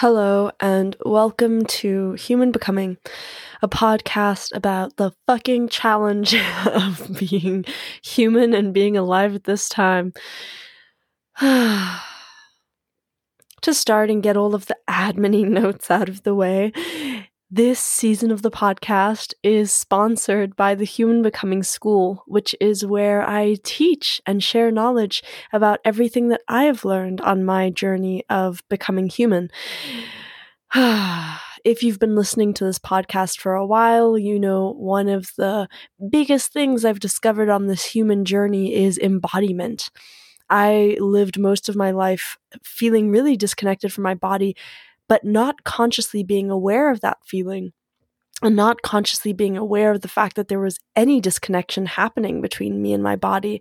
Hello, and welcome to Human Becoming, a podcast about the fucking challenge of being human and being alive at this time. to start and get all of the admin notes out of the way, this season of the podcast is sponsored by the Human Becoming School, which is where I teach and share knowledge about everything that I have learned on my journey of becoming human. if you've been listening to this podcast for a while, you know one of the biggest things I've discovered on this human journey is embodiment. I lived most of my life feeling really disconnected from my body but not consciously being aware of that feeling and not consciously being aware of the fact that there was any disconnection happening between me and my body.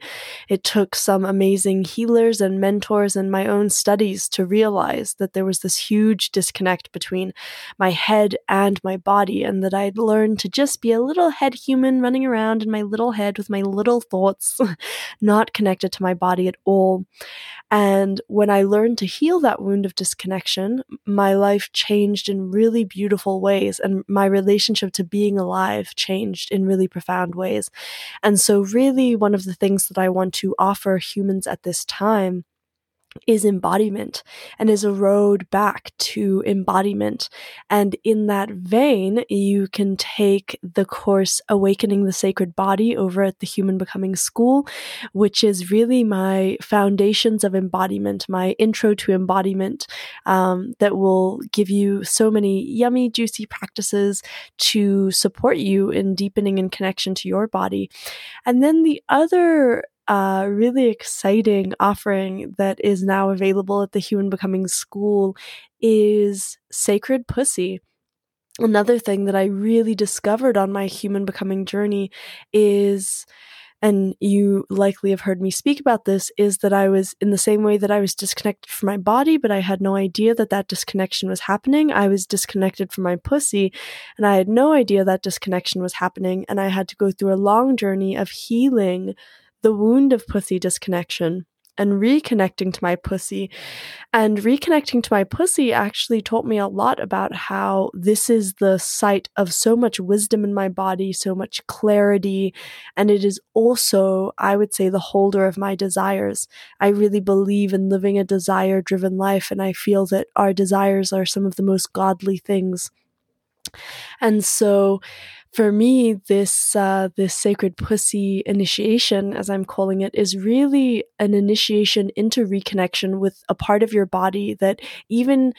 It took some amazing healers and mentors and my own studies to realize that there was this huge disconnect between my head and my body, and that I'd learned to just be a little head human running around in my little head with my little thoughts, not connected to my body at all. And when I learned to heal that wound of disconnection, my life changed in really beautiful ways, and my relationship to being alive changed in really profound ways. And so, really, one of the things that I want to offer humans at this time is embodiment and is a road back to embodiment. And in that vein, you can take the course Awakening the Sacred Body over at the Human Becoming School, which is really my foundations of embodiment, my intro to embodiment um, that will give you so many yummy, juicy practices to support you in deepening in connection to your body. And then the other uh, really exciting offering that is now available at the Human Becoming School is Sacred Pussy. Another thing that I really discovered on my human becoming journey is, and you likely have heard me speak about this, is that I was in the same way that I was disconnected from my body, but I had no idea that that disconnection was happening. I was disconnected from my pussy, and I had no idea that disconnection was happening. And I had to go through a long journey of healing the wound of pussy disconnection and reconnecting to my pussy. And reconnecting to my pussy actually taught me a lot about how this is the site of so much wisdom in my body, so much clarity. And it is also, I would say, the holder of my desires. I really believe in living a desire driven life. And I feel that our desires are some of the most godly things. And so, for me, this uh, this sacred pussy initiation, as I'm calling it, is really an initiation into reconnection with a part of your body that even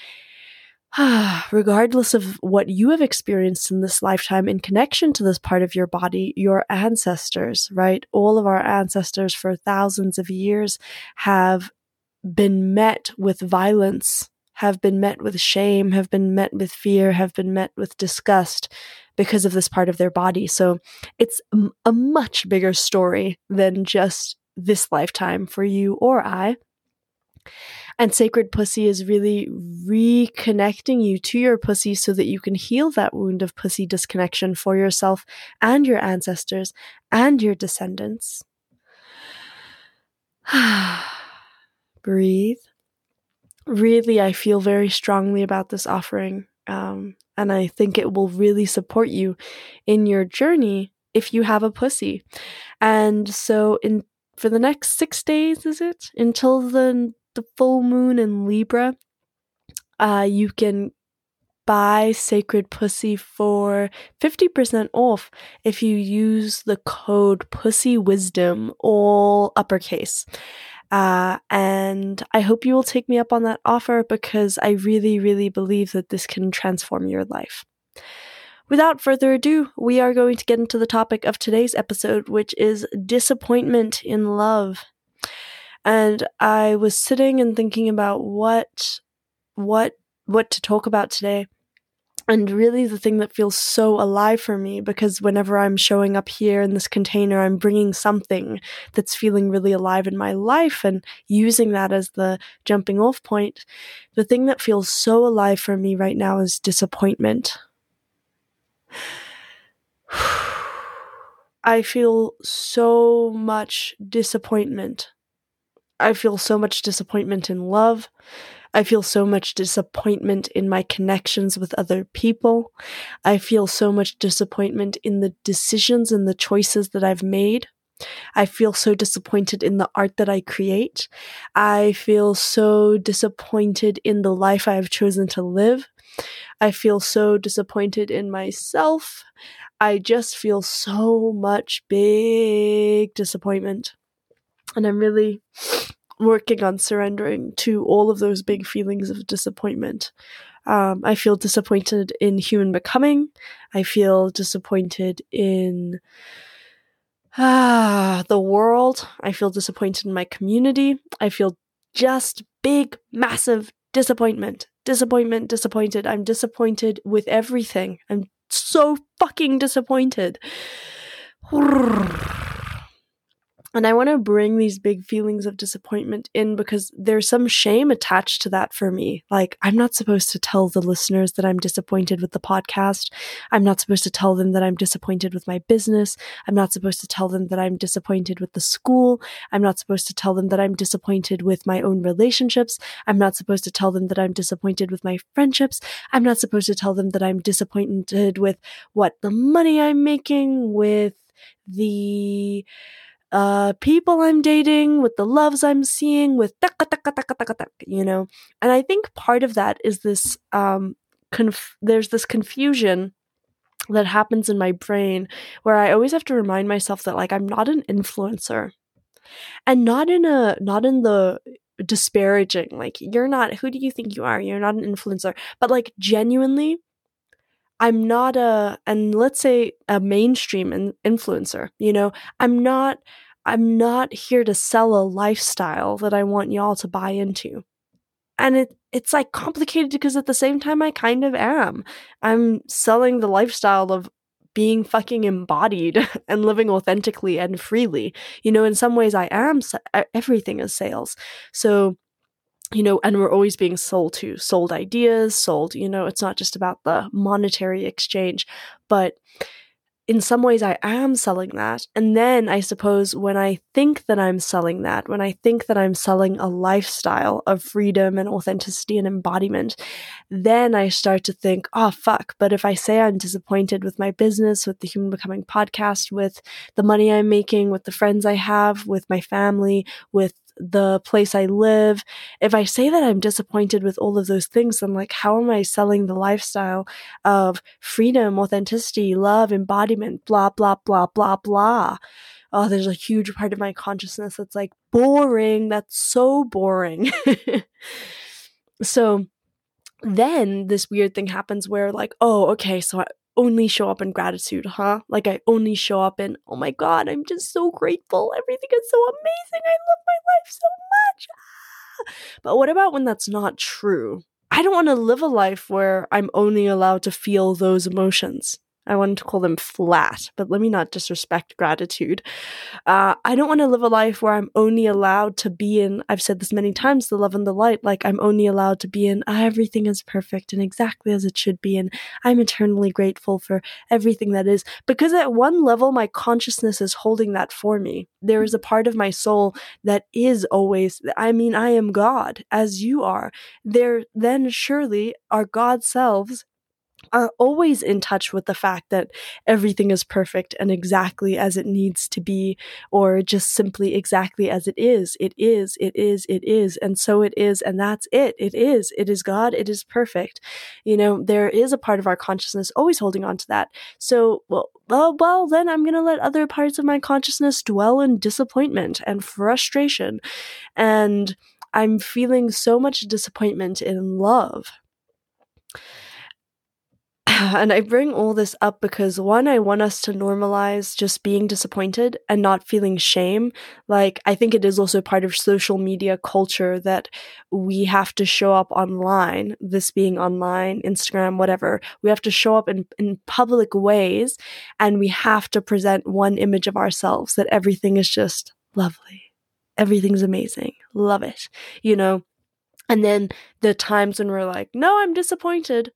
regardless of what you have experienced in this lifetime in connection to this part of your body, your ancestors, right? All of our ancestors for thousands of years have been met with violence, have been met with shame, have been met with fear, have been met with disgust because of this part of their body. So it's a much bigger story than just this lifetime for you or I. And Sacred Pussy is really reconnecting you to your pussy so that you can heal that wound of pussy disconnection for yourself and your ancestors and your descendants. Breathe. Really, I feel very strongly about this offering. Um, and I think it will really support you in your journey if you have a pussy. And so in for the next 6 days is it until the the full moon in Libra uh you can buy Sacred Pussy for 50% off if you use the code Pussy Wisdom, all uppercase. Uh, and I hope you will take me up on that offer because I really, really believe that this can transform your life. Without further ado, we are going to get into the topic of today's episode, which is disappointment in love. And I was sitting and thinking about what, what, what to talk about today and really the thing that feels so alive for me because whenever I'm showing up here in this container, I'm bringing something that's feeling really alive in my life and using that as the jumping off point. The thing that feels so alive for me right now is disappointment. I feel so much disappointment I feel so much disappointment in love. I feel so much disappointment in my connections with other people. I feel so much disappointment in the decisions and the choices that I've made. I feel so disappointed in the art that I create. I feel so disappointed in the life I have chosen to live. I feel so disappointed in myself. I just feel so much big disappointment. And I'm really working on surrendering to all of those big feelings of disappointment. Um, I feel disappointed in human becoming. I feel disappointed in ah, the world. I feel disappointed in my community. I feel just big, massive disappointment. Disappointment, disappointed. I'm disappointed with everything. I'm so fucking disappointed. And I want to bring these big feelings of disappointment in because there's some shame attached to that for me. Like, I'm not supposed to tell the listeners that I'm disappointed with the podcast. I'm not supposed to tell them that I'm disappointed with my business. I'm not supposed to tell them that I'm disappointed with the school. I'm not supposed to tell them that I'm disappointed with my own relationships. I'm not supposed to tell them that I'm disappointed with my friendships. I'm not supposed to tell them that I'm disappointed with what the money I'm making, with the uh, people I'm dating, with the loves I'm seeing, with you know. And I think part of that is this um, conf- there's this confusion that happens in my brain where I always have to remind myself that like I'm not an influencer. And not in a not in the disparaging like you're not who do you think you are? You're not an influencer. But like genuinely I'm not a, and let's say a mainstream in, influencer, you know, I'm not, I'm not here to sell a lifestyle that I want y'all to buy into. And it, it's like complicated because at the same time, I kind of am. I'm selling the lifestyle of being fucking embodied and living authentically and freely. You know, in some ways, I am, everything is sales. So, you know, and we're always being sold to, sold ideas, sold, you know, it's not just about the monetary exchange, but in some ways I am selling that. And then I suppose when I think that I'm selling that, when I think that I'm selling a lifestyle of freedom and authenticity and embodiment, then I start to think, oh, fuck. But if I say I'm disappointed with my business, with the Human Becoming podcast, with the money I'm making, with the friends I have, with my family, with the place I live, if I say that I'm disappointed with all of those things, then like, how am I selling the lifestyle of freedom, authenticity, love, embodiment, blah, blah, blah, blah, blah? Oh, there's a huge part of my consciousness that's like boring. That's so boring. so then this weird thing happens where like, oh, okay, so I, only show up in gratitude, huh? Like I only show up in, oh my God, I'm just so grateful. Everything is so amazing. I love my life so much. Ah. But what about when that's not true? I don't want to live a life where I'm only allowed to feel those emotions. I wanted to call them flat, but let me not disrespect gratitude. Uh, I don't want to live a life where I'm only allowed to be in, I've said this many times, the love and the light, like I'm only allowed to be in, everything is perfect and exactly as it should be, and I'm eternally grateful for everything that is. Because at one level, my consciousness is holding that for me. There is a part of my soul that is always, I mean, I am God, as you are. There then surely are God selves are always in touch with the fact that everything is perfect and exactly as it needs to be, or just simply exactly as it is. It is, it is, it is, and so it is, and that's it. It is, it is God, it is perfect. You know, there is a part of our consciousness always holding on to that. So, well, well, well then I'm going to let other parts of my consciousness dwell in disappointment and frustration. And I'm feeling so much disappointment in love and I bring all this up because one, I want us to normalize just being disappointed and not feeling shame. Like, I think it is also part of social media culture that we have to show up online, this being online, Instagram, whatever. We have to show up in, in public ways and we have to present one image of ourselves that everything is just lovely. Everything's amazing. Love it. You know? And then the times when we're like, no, I'm disappointed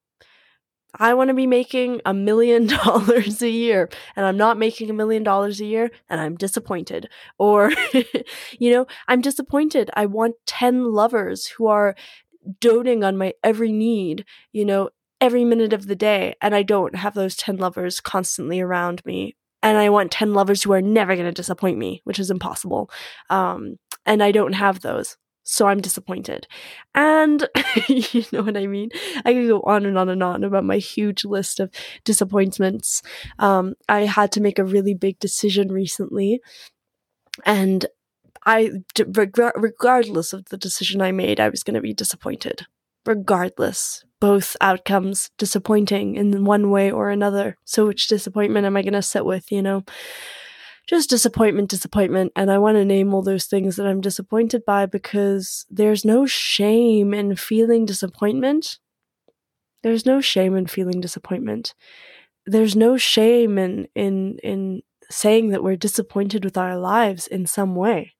I want to be making a million dollars a year and I'm not making a million dollars a year and I'm disappointed. Or, you know, I'm disappointed. I want 10 lovers who are doting on my every need, you know, every minute of the day. And I don't have those 10 lovers constantly around me. And I want 10 lovers who are never going to disappoint me, which is impossible. Um, and I don't have those so I'm disappointed. And you know what I mean? I could go on and on and on about my huge list of disappointments. Um, I had to make a really big decision recently, and I, regardless of the decision I made, I was going to be disappointed. Regardless, both outcomes disappointing in one way or another. So, which disappointment am I going to sit with, you know? Just disappointment, disappointment. And I want to name all those things that I'm disappointed by because there's no shame in feeling disappointment. There's no shame in feeling disappointment. There's no shame in, in, in saying that we're disappointed with our lives in some way.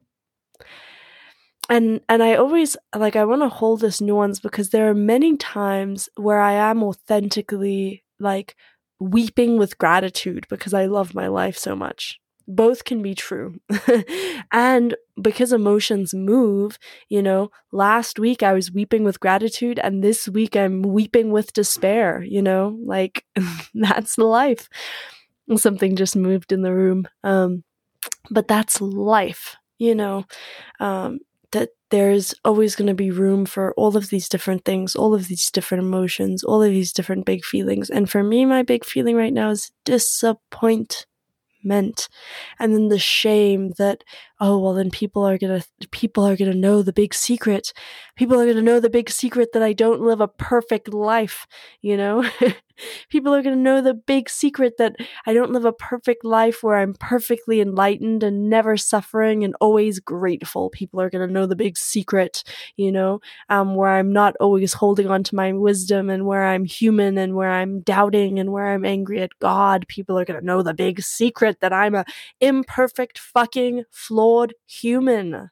And, and I always, like, I want to hold this nuance because there are many times where I am authentically, like, weeping with gratitude because I love my life so much both can be true. and because emotions move, you know, last week I was weeping with gratitude and this week I'm weeping with despair, you know, like that's life. Something just moved in the room. Um, but that's life, you know, um, that there's always going to be room for all of these different things, all of these different emotions, all of these different big feelings. And for me, my big feeling right now is disappointment meant. And then the shame that oh well then people are gonna people are gonna know the big secret. People are gonna know the big secret that i don't live a perfect life you know people are gonna know the big secret that i don't live a perfect life where i'm perfectly enlightened and never suffering and always grateful. People are gonna know the big secret you know um, where i'm not always holding on to my wisdom and where i'm human and where i'm doubting and where i'm angry at god. People are gonna know the big secret that i'm a imperfect fucking flawed human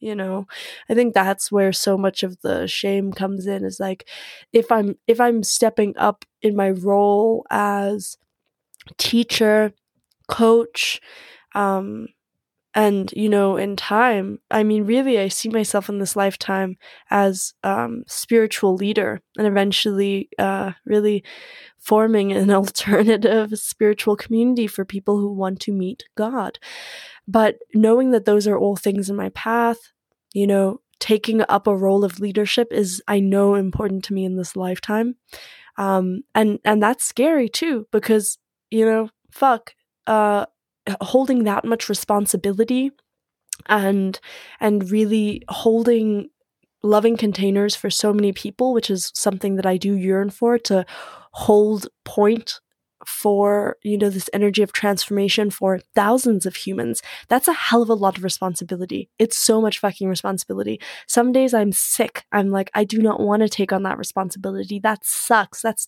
you know? I think that's where so much of the shame comes in is like if i'm if i'm stepping up in my role as teacher coach um and you know in time i mean really i see myself in this lifetime as um spiritual leader and eventually uh really forming an alternative spiritual community for people who want to meet god but knowing that those are all things in my path, you know, taking up a role of leadership is, I know, important to me in this lifetime. Um, and, and that's scary too, because, you know, fuck, uh, holding that much responsibility and, and really holding loving containers for so many people, which is something that I do yearn for to hold point for, you know, this energy of transformation for thousands of humans. That's a hell of a lot of responsibility. It's so much fucking responsibility. Some days I'm sick. I'm like, I do not want to take on that responsibility. That sucks. That's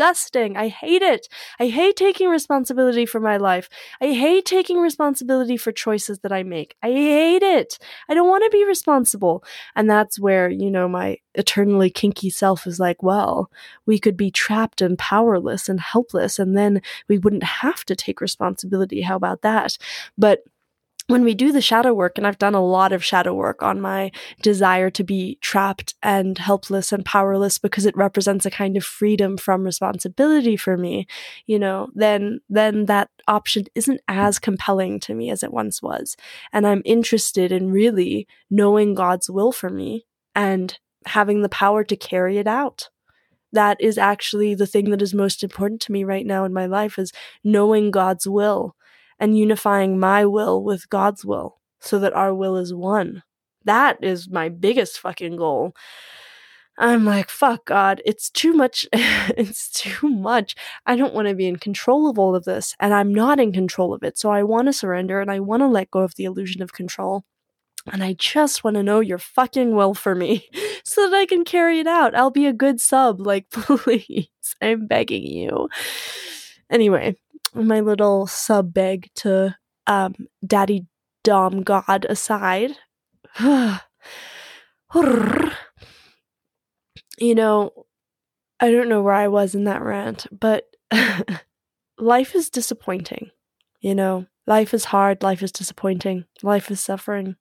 disgusting. I hate it. I hate taking responsibility for my life. I hate taking responsibility for choices that I make. I hate it. I don't want to be responsible. And that's where, you know, my eternally kinky self is like, well, we could be trapped and powerless and helpless, and then we wouldn't have to take responsibility. How about that? But when we do the shadow work, and I've done a lot of shadow work on my desire to be trapped and helpless and powerless because it represents a kind of freedom from responsibility for me, you know, then, then that option isn't as compelling to me as it once was. And I'm interested in really knowing God's will for me and having the power to carry it out. That is actually the thing that is most important to me right now in my life is knowing God's will and unifying my will with God's will so that our will is one. That is my biggest fucking goal. I'm like, fuck God, it's too much. it's too much. I don't want to be in control of all of this, and I'm not in control of it. So I want to surrender and I want to let go of the illusion of control. And I just want to know your fucking will for me so that I can carry it out. I'll be a good sub. Like, please, I'm begging you. Anyway, my little sub beg to um, Daddy Dom God aside. you know, I don't know where I was in that rant, but life is disappointing. You know, life is hard, life is disappointing, life is suffering.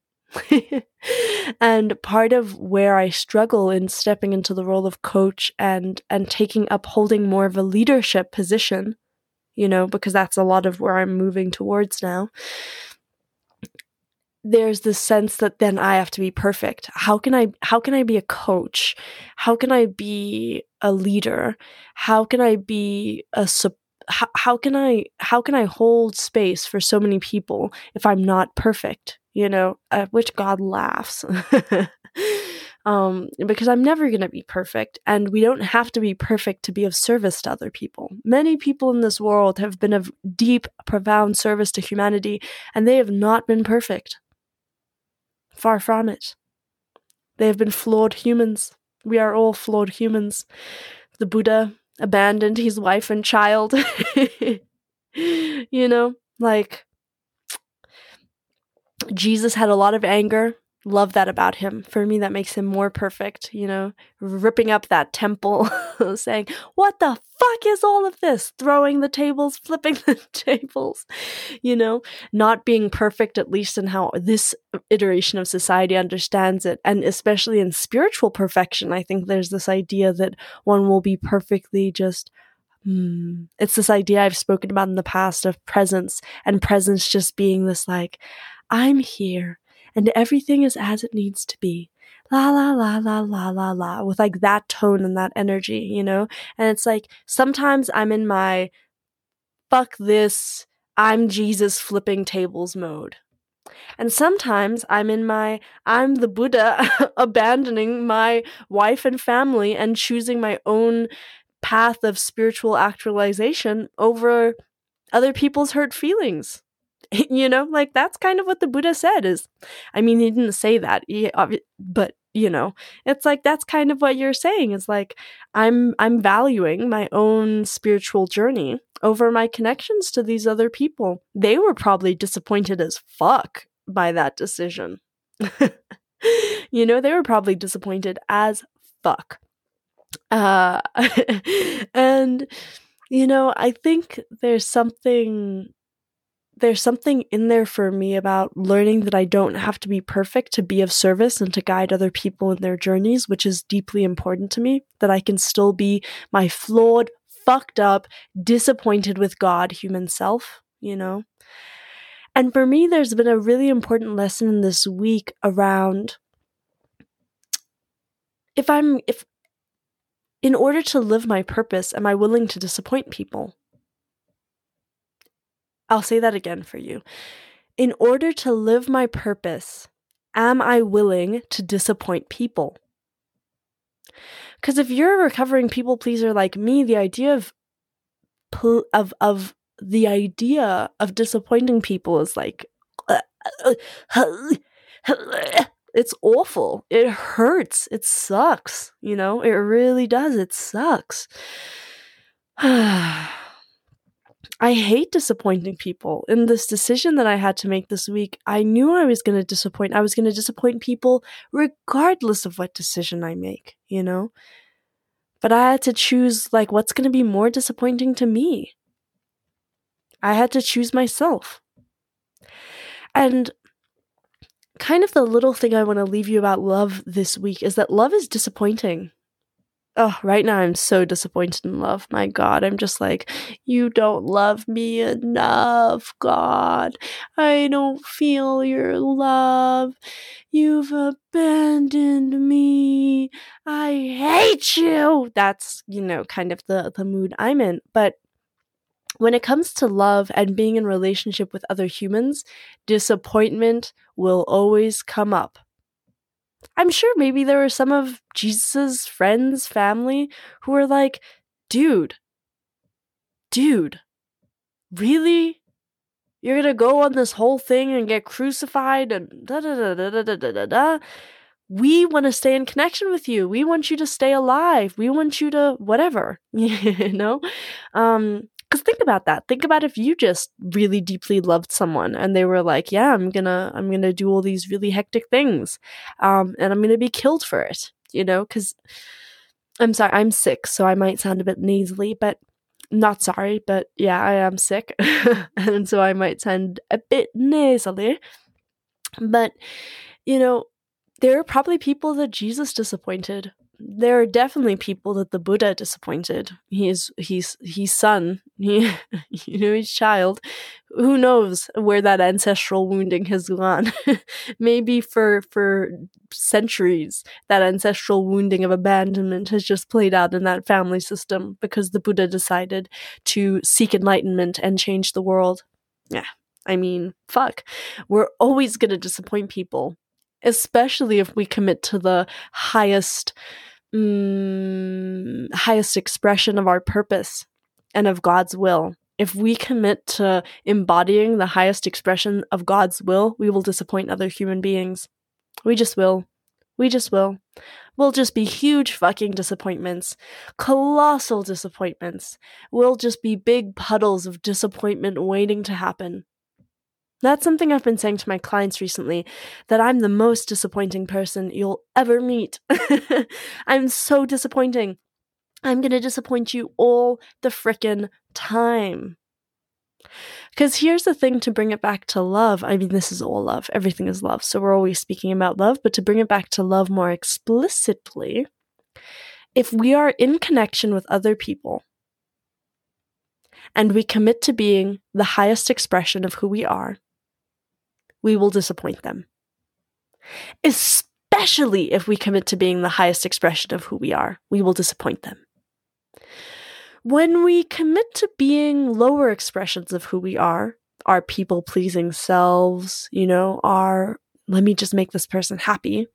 and part of where I struggle in stepping into the role of coach and and taking up holding more of a leadership position, you know, because that's a lot of where I'm moving towards now. There's this sense that then I have to be perfect. How can I how can I be a coach? How can I be a leader? How can I be a support how, how can I how can I hold space for so many people if I'm not perfect? You know, at which God laughs. um, because I'm never going to be perfect, and we don't have to be perfect to be of service to other people. Many people in this world have been of deep, profound service to humanity, and they have not been perfect. Far from it. They have been flawed humans. We are all flawed humans. The Buddha abandoned his wife and child. you know, like Jesus had a lot of anger. Love that about him. For me, that makes him more perfect, you know, ripping up that temple, saying, What the fuck is all of this? Throwing the tables, flipping the tables, you know, not being perfect, at least in how this iteration of society understands it. And especially in spiritual perfection, I think there's this idea that one will be perfectly just Hmm. It's this idea I've spoken about in the past of presence and presence just being this like, I'm here and everything is as it needs to be. La la la la la la la with like that tone and that energy, you know? And it's like sometimes I'm in my fuck this, I'm Jesus flipping tables mode. And sometimes I'm in my I'm the Buddha abandoning my wife and family and choosing my own path of spiritual actualization over other people's hurt feelings. you know like that's kind of what the buddha said is i mean he didn't say that he, but you know it's like that's kind of what you're saying is like i'm i'm valuing my own spiritual journey over my connections to these other people. They were probably disappointed as fuck by that decision. You know they were probably disappointed as fuck. Uh and you know i think there's something there's something in there for me about learning that I don't have to be perfect to be of service and to guide other people in their journeys, which is deeply important to me. That I can still be my flawed, fucked up, disappointed with God human self, you know? And for me, there's been a really important lesson this week around if I'm, if, in order to live my purpose, am I willing to disappoint people? I'll say that again for you. In order to live my purpose, am I willing to disappoint people? Because if you're a recovering people pleaser like me, the idea of of of the idea of disappointing people is like it's awful. It hurts. It sucks. You know, it really does. It sucks. I hate disappointing people. In this decision that I had to make this week, I knew I was going to disappoint. I was going to disappoint people regardless of what decision I make, you know? But I had to choose, like, what's going to be more disappointing to me. I had to choose myself. And kind of the little thing I want to leave you about love this week is that love is disappointing oh, right now I'm so disappointed in love. My God, I'm just like, you don't love me enough, God. I don't feel your love. You've abandoned me. I hate you. That's, you know, kind of the, the mood I'm in. But when it comes to love and being in relationship with other humans, disappointment will always come up. I'm sure maybe there were some of Jesus's friends, family who were like, dude, dude, really? You're gonna go on this whole thing and get crucified and da da da da da da da da. We want to stay in connection with you. We want you to stay alive. We want you to whatever, you know. Um, because think about that think about if you just really deeply loved someone and they were like yeah i'm gonna i'm gonna do all these really hectic things um and i'm gonna be killed for it you know because I'm sorry, I'm sick, so I might sound a bit nasally, but not sorry, but yeah, I am sick. and so I might sound a bit nasally. But, you know, there are probably people that Jesus disappointed there are definitely people that the Buddha disappointed. He's he's he's son, he, you know, his child. Who knows where that ancestral wounding has gone? Maybe for for centuries, that ancestral wounding of abandonment has just played out in that family system because the Buddha decided to seek enlightenment and change the world. Yeah, I mean, fuck. We're always gonna disappoint people, especially if we commit to the highest mm, highest expression of our purpose and of God's will. If we commit to embodying the highest expression of God's will, we will disappoint other human beings. We just will. We just will. We'll just be huge fucking disappointments. Colossal disappointments. We'll just be big puddles of disappointment waiting to happen. That's something I've been saying to my clients recently that I'm the most disappointing person you'll ever meet. I'm so disappointing. I'm going to disappoint you all the frickin' time. Because here's the thing to bring it back to love. I mean, this is all love. Everything is love. So we're always speaking about love. But to bring it back to love more explicitly, if we are in connection with other people and we commit to being the highest expression of who we are, we will disappoint them. Especially if we commit to being the highest expression of who we are, we will disappoint them. When we commit to being lower expressions of who we are, our people pleasing selves, you know, our let me just make this person happy,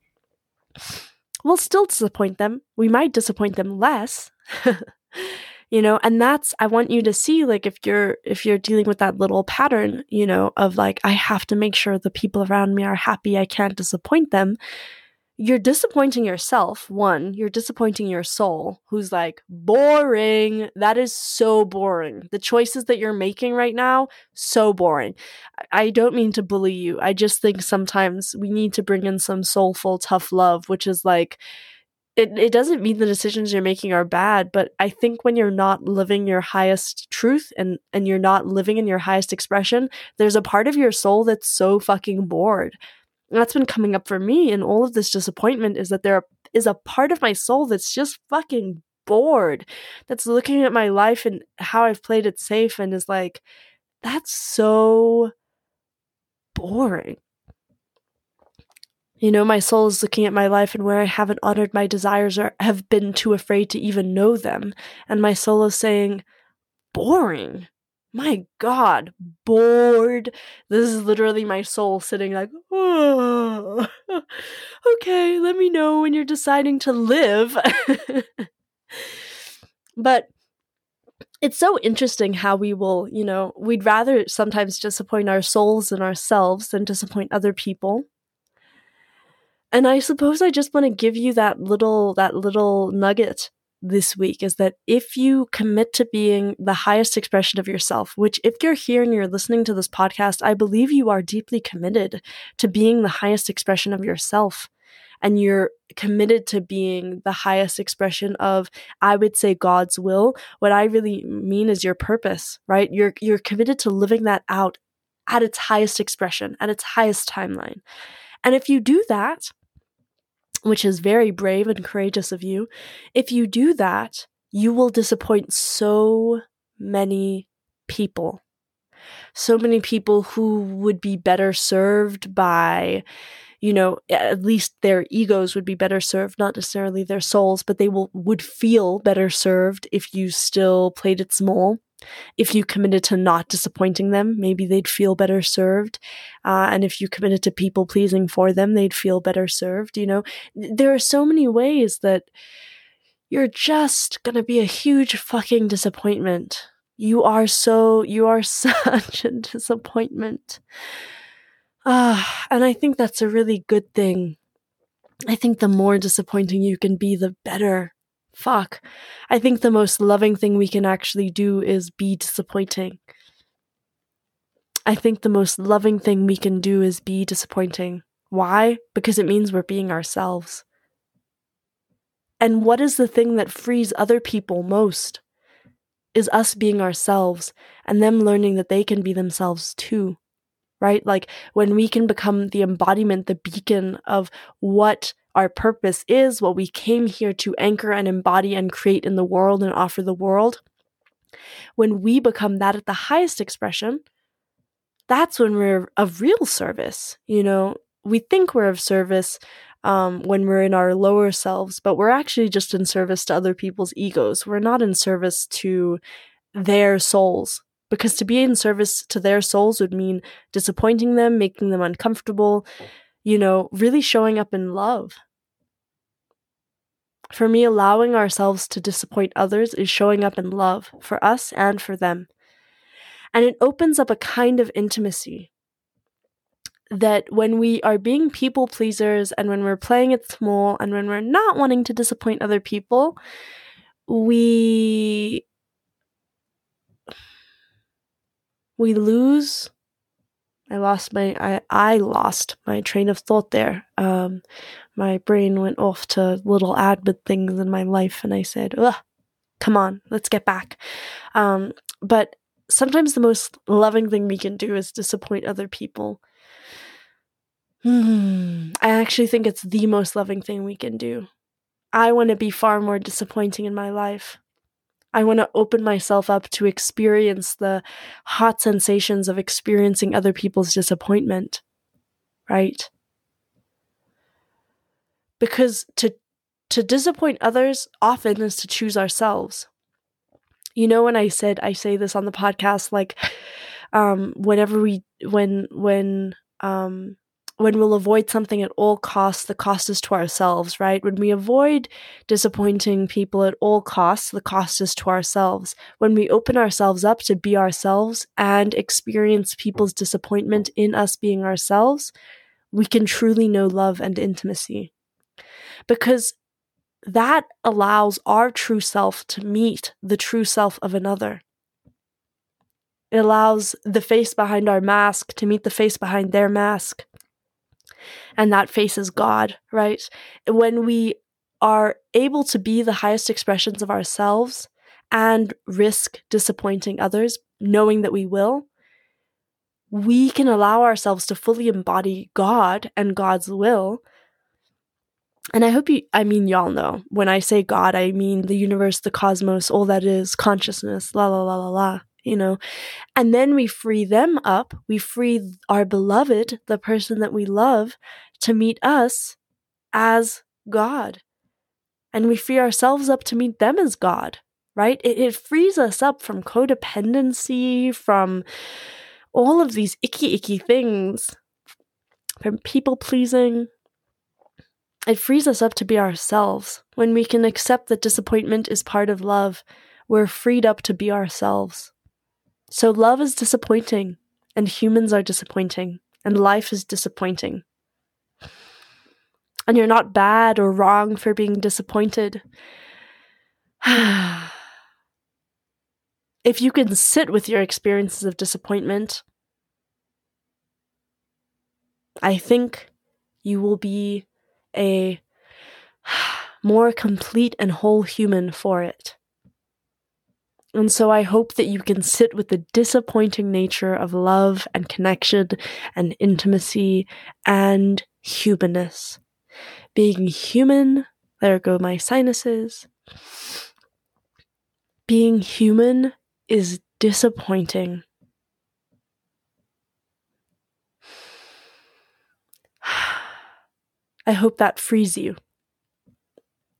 we'll still disappoint them. We might disappoint them less. you know and that's i want you to see like if you're if you're dealing with that little pattern you know of like i have to make sure the people around me are happy i can't disappoint them. You're disappointing yourself one you're disappointing your soul who's like boring. That is so boring. The choices that you're making right now so boring. I don't mean to bully you. I just think sometimes we need to bring in some soulful tough love which is like it, it doesn't mean the decisions you're making are bad, but I think when you're not living your highest truth and, and you're not living in your highest expression, there's a part of your soul that's so fucking bored. And that's been coming up for me and all of this disappointment is that there is a part of my soul that's just fucking bored, that's looking at my life and how I've played it safe and is like, that's so boring. You know, my soul is looking at my life and where I haven't honored my desires or have been too afraid to even know them. And my soul is saying, boring. My God, bored. This is literally my soul sitting like, oh, okay, let me know when you're deciding to live. but it's so interesting how we will, you know, we'd rather sometimes disappoint our souls and ourselves than disappoint other people and I suppose I just want to give you that little that little nugget this week is that if you commit to being the highest expression of yourself, which if you're here and you're listening to this podcast, I believe you are deeply committed to being the highest expression of yourself. And you're committed to being the highest expression of, I would say, God's will. What I really mean is your purpose, right? You're, you're committed to living that out at its highest expression, at its highest timeline. And if you do that, which is very brave and courageous of you, if you do that, you will disappoint so many people. So many people who would be better served by, you know, at least their egos would be better served, not necessarily their souls, but they will would feel better served if you still played it small if you committed to not disappointing them, maybe they'd feel better served. Uh, and if you committed to people pleasing for them, they'd feel better served. You know, there are so many ways that you're just gonna be a huge fucking disappointment. You are so, you are such a disappointment. Uh, and I think that's a really good thing. I think the more disappointing you can be, the better fuck. I think the most loving thing we can actually do is be disappointing. I think the most loving thing we can do is be disappointing. Why? Because it means we're being ourselves. And what is the thing that frees other people most? Is us being ourselves and them learning that they can be themselves too. Right? Like when we can become the embodiment, the beacon of what our purpose is, what we came here to anchor and embody and create in the world and offer the world. When we become that at the highest expression, that's when we're of real service. You know, we think we're of service um, when we're in our lower selves, but we're actually just in service to other people's egos. We're not in service to their souls. Because to be in service to their souls would mean disappointing them, making them uncomfortable, you know, really showing up in love. For me, allowing ourselves to disappoint others is showing up in love for us and for them. And it opens up a kind of intimacy that when we are being people pleasers and when we're playing it small and when we're not wanting to disappoint other people, we we lose I lost my I, I lost my train of thought there. Um, my brain went off to little admin things in my life and I said, Ugh, come on, let's get back. Um, but sometimes the most loving thing we can do is disappoint other people. Hmm. I actually think it's the most loving thing we can do. I want to be far more disappointing in my life. I want to open myself up to experience the hot sensations of experiencing other people's disappointment. Right? Because to to disappoint others often is to choose ourselves. You know when I said I say this on the podcast like um whenever we when when um when we'll avoid something at all costs, the cost is to ourselves, right? When we avoid disappointing people at all costs, the cost is to ourselves. When we open ourselves up to be ourselves and experience people's disappointment in us being ourselves, we can truly know love and intimacy. Because that allows our true self to meet the true self of another. It allows the face behind our mask to meet the face behind their mask and that faces God, right? When we are able to be the highest expressions of ourselves and risk disappointing others, knowing that we will, we can allow ourselves to fully embody God and God's will. And I hope you, I mean, y'all know when I say God, I mean the universe, the cosmos, all that is consciousness, la la la la la you know. And then we free them up. We free our beloved, the person that we love, to meet us as God. And we free ourselves up to meet them as God, right? It, it frees us up from codependency, from all of these icky, icky things, from people pleasing. It frees us up to be ourselves. When we can accept that disappointment is part of love, we're freed up to be ourselves. So love is disappointing, and humans are disappointing, and life is disappointing. And you're not bad or wrong for being disappointed. if you can sit with your experiences of disappointment, I think you will be a more complete and whole human for it. And so I hope that you can sit with the disappointing nature of love and connection and intimacy and humanness. Being human, there go my sinuses. Being human is disappointing. I hope that frees you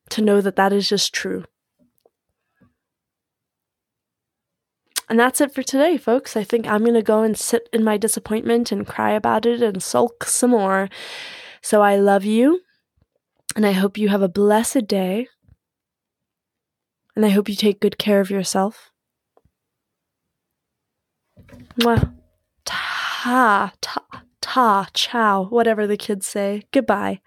to know that that is just true. And that's it for today, folks. I think I'm going to go and sit in my disappointment and cry about it and sulk some more. So I love you. And I hope you have a blessed day. And I hope you take good care of yourself. Mwah. Ta, ta, ta, ciao, whatever the kids say. Goodbye.